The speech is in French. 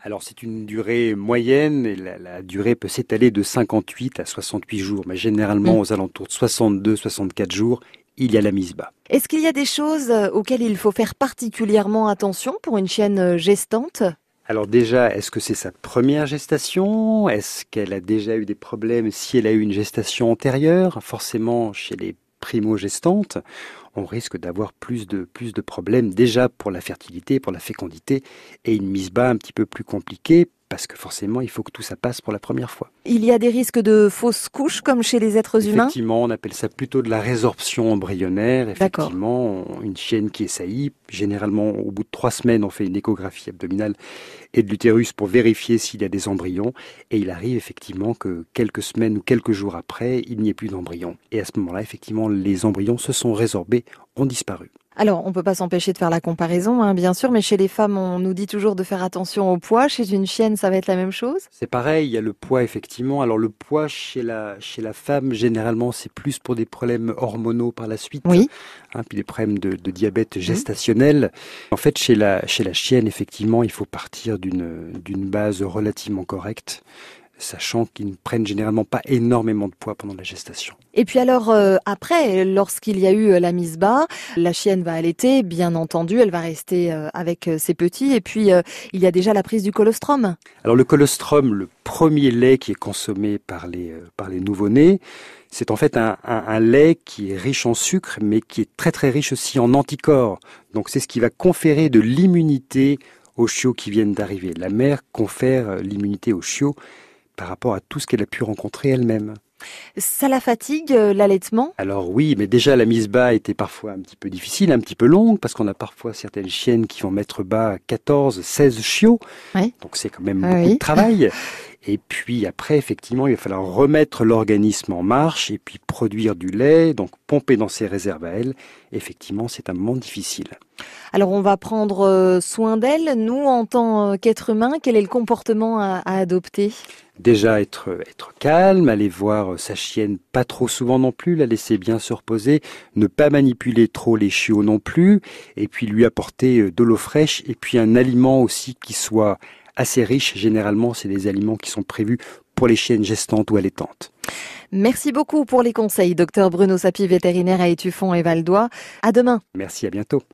Alors c'est une durée moyenne et la, durée peut s'étaler de 58 à 68 jours, mais généralement mm. aux alentours de 62-64 jours, il y a la mise bas. Est-ce qu'il y a des choses euh, auxquelles il faut faire particulièrement attention pour une chienne euh, gestante? Alors déjà, est-ce que c'est sa première gestation? Est-ce qu'elle a déjà eu des problèmes si elle a eu une gestation antérieure? Forcément, chez les primo-gestantes, on risque d'avoir plus de, plus de problèmes déjà pour la fertilité, pour la fécondité, et une mise bas un petit peu plus compliquée parce que forcément, il faut que tout ça passe pour la première fois. Il y a des risques de fausses couches comme chez les êtres humains Effectivement, on appelle ça plutôt de la résorption embryonnaire. Effectivement, une chienne qui est saillie, généralement au bout de trois semaines, on fait une échographie abdominale et de l'utérus pour vérifier s'il y a des embryons. Et il arrive effectivement que quelques semaines ou quelques jours après, il n'y ait plus d'embryons. Et à ce moment-là, effectivement, les embryons se sont résorbés, ont disparu. Alors, on peut pas s'empêcher de faire la comparaison, hein, bien sûr, mais chez les femmes, on nous dit toujours de faire attention au poids. Chez une chienne, ça va être la même chose? C'est pareil, il y a le poids, effectivement. Alors, le poids chez la, chez la femme, généralement, c'est plus pour des problèmes hormonaux par la suite. Oui. Hein, puis des problèmes de, diabète mmh. gestationnel. En fait, chez la, chez la chienne, effectivement, il faut partir d'une base relativement correcte sachant qu'ils ne prennent généralement pas énormément de poids pendant la gestation. Et puis alors euh, après, lorsqu'il y a eu euh, la mise bas, la chienne va allaiter, bien entendu, elle va rester euh, avec ses petits, et puis il y a déjà la prise du colostrum. Alors le colostrum, le premier lait qui est consommé par les, par les nouveau-nés, c'est en fait un, un, lait qui est riche en sucre, mais qui est très très riche aussi en anticorps. Donc c'est ce qui va conférer de l'immunité aux chiots qui viennent d'arriver. La mère confère l'immunité aux chiots par rapport à tout ce qu'elle a pu rencontrer elle-même. Ça la fatigue, euh, l'allaitement? Alors oui, mais déjà la mise bas était parfois un petit peu difficile, un petit peu longue, parce qu'on a parfois certaines chiennes qui vont mettre bas 14, 16 chiots. Donc c'est quand même beaucoup de travail. Et puis après, effectivement, il va falloir remettre l'organisme en marche et puis produire du lait, donc pomper dans ses réserves à elle. Effectivement, c'est un moment difficile. Alors on va prendre euh, soin d'elle. Nous, en tant qu'être humain, quel est le comportement à, adopter? Déjà être, être calme, aller voir sa chienne pas trop souvent non plus, la laisser bien se reposer, ne pas manipuler trop les chiots non plus, et puis lui apporter euh, de l'eau fraîche et puis un aliment aussi qui soit assez riche. Généralement, c'est des aliments qui sont prévus pour les chiennes gestantes ou allaitantes. Merci beaucoup pour les conseils, docteur Bruno Sapi, vétérinaire à Étuffon et Valdois. À demain. Merci, à bientôt.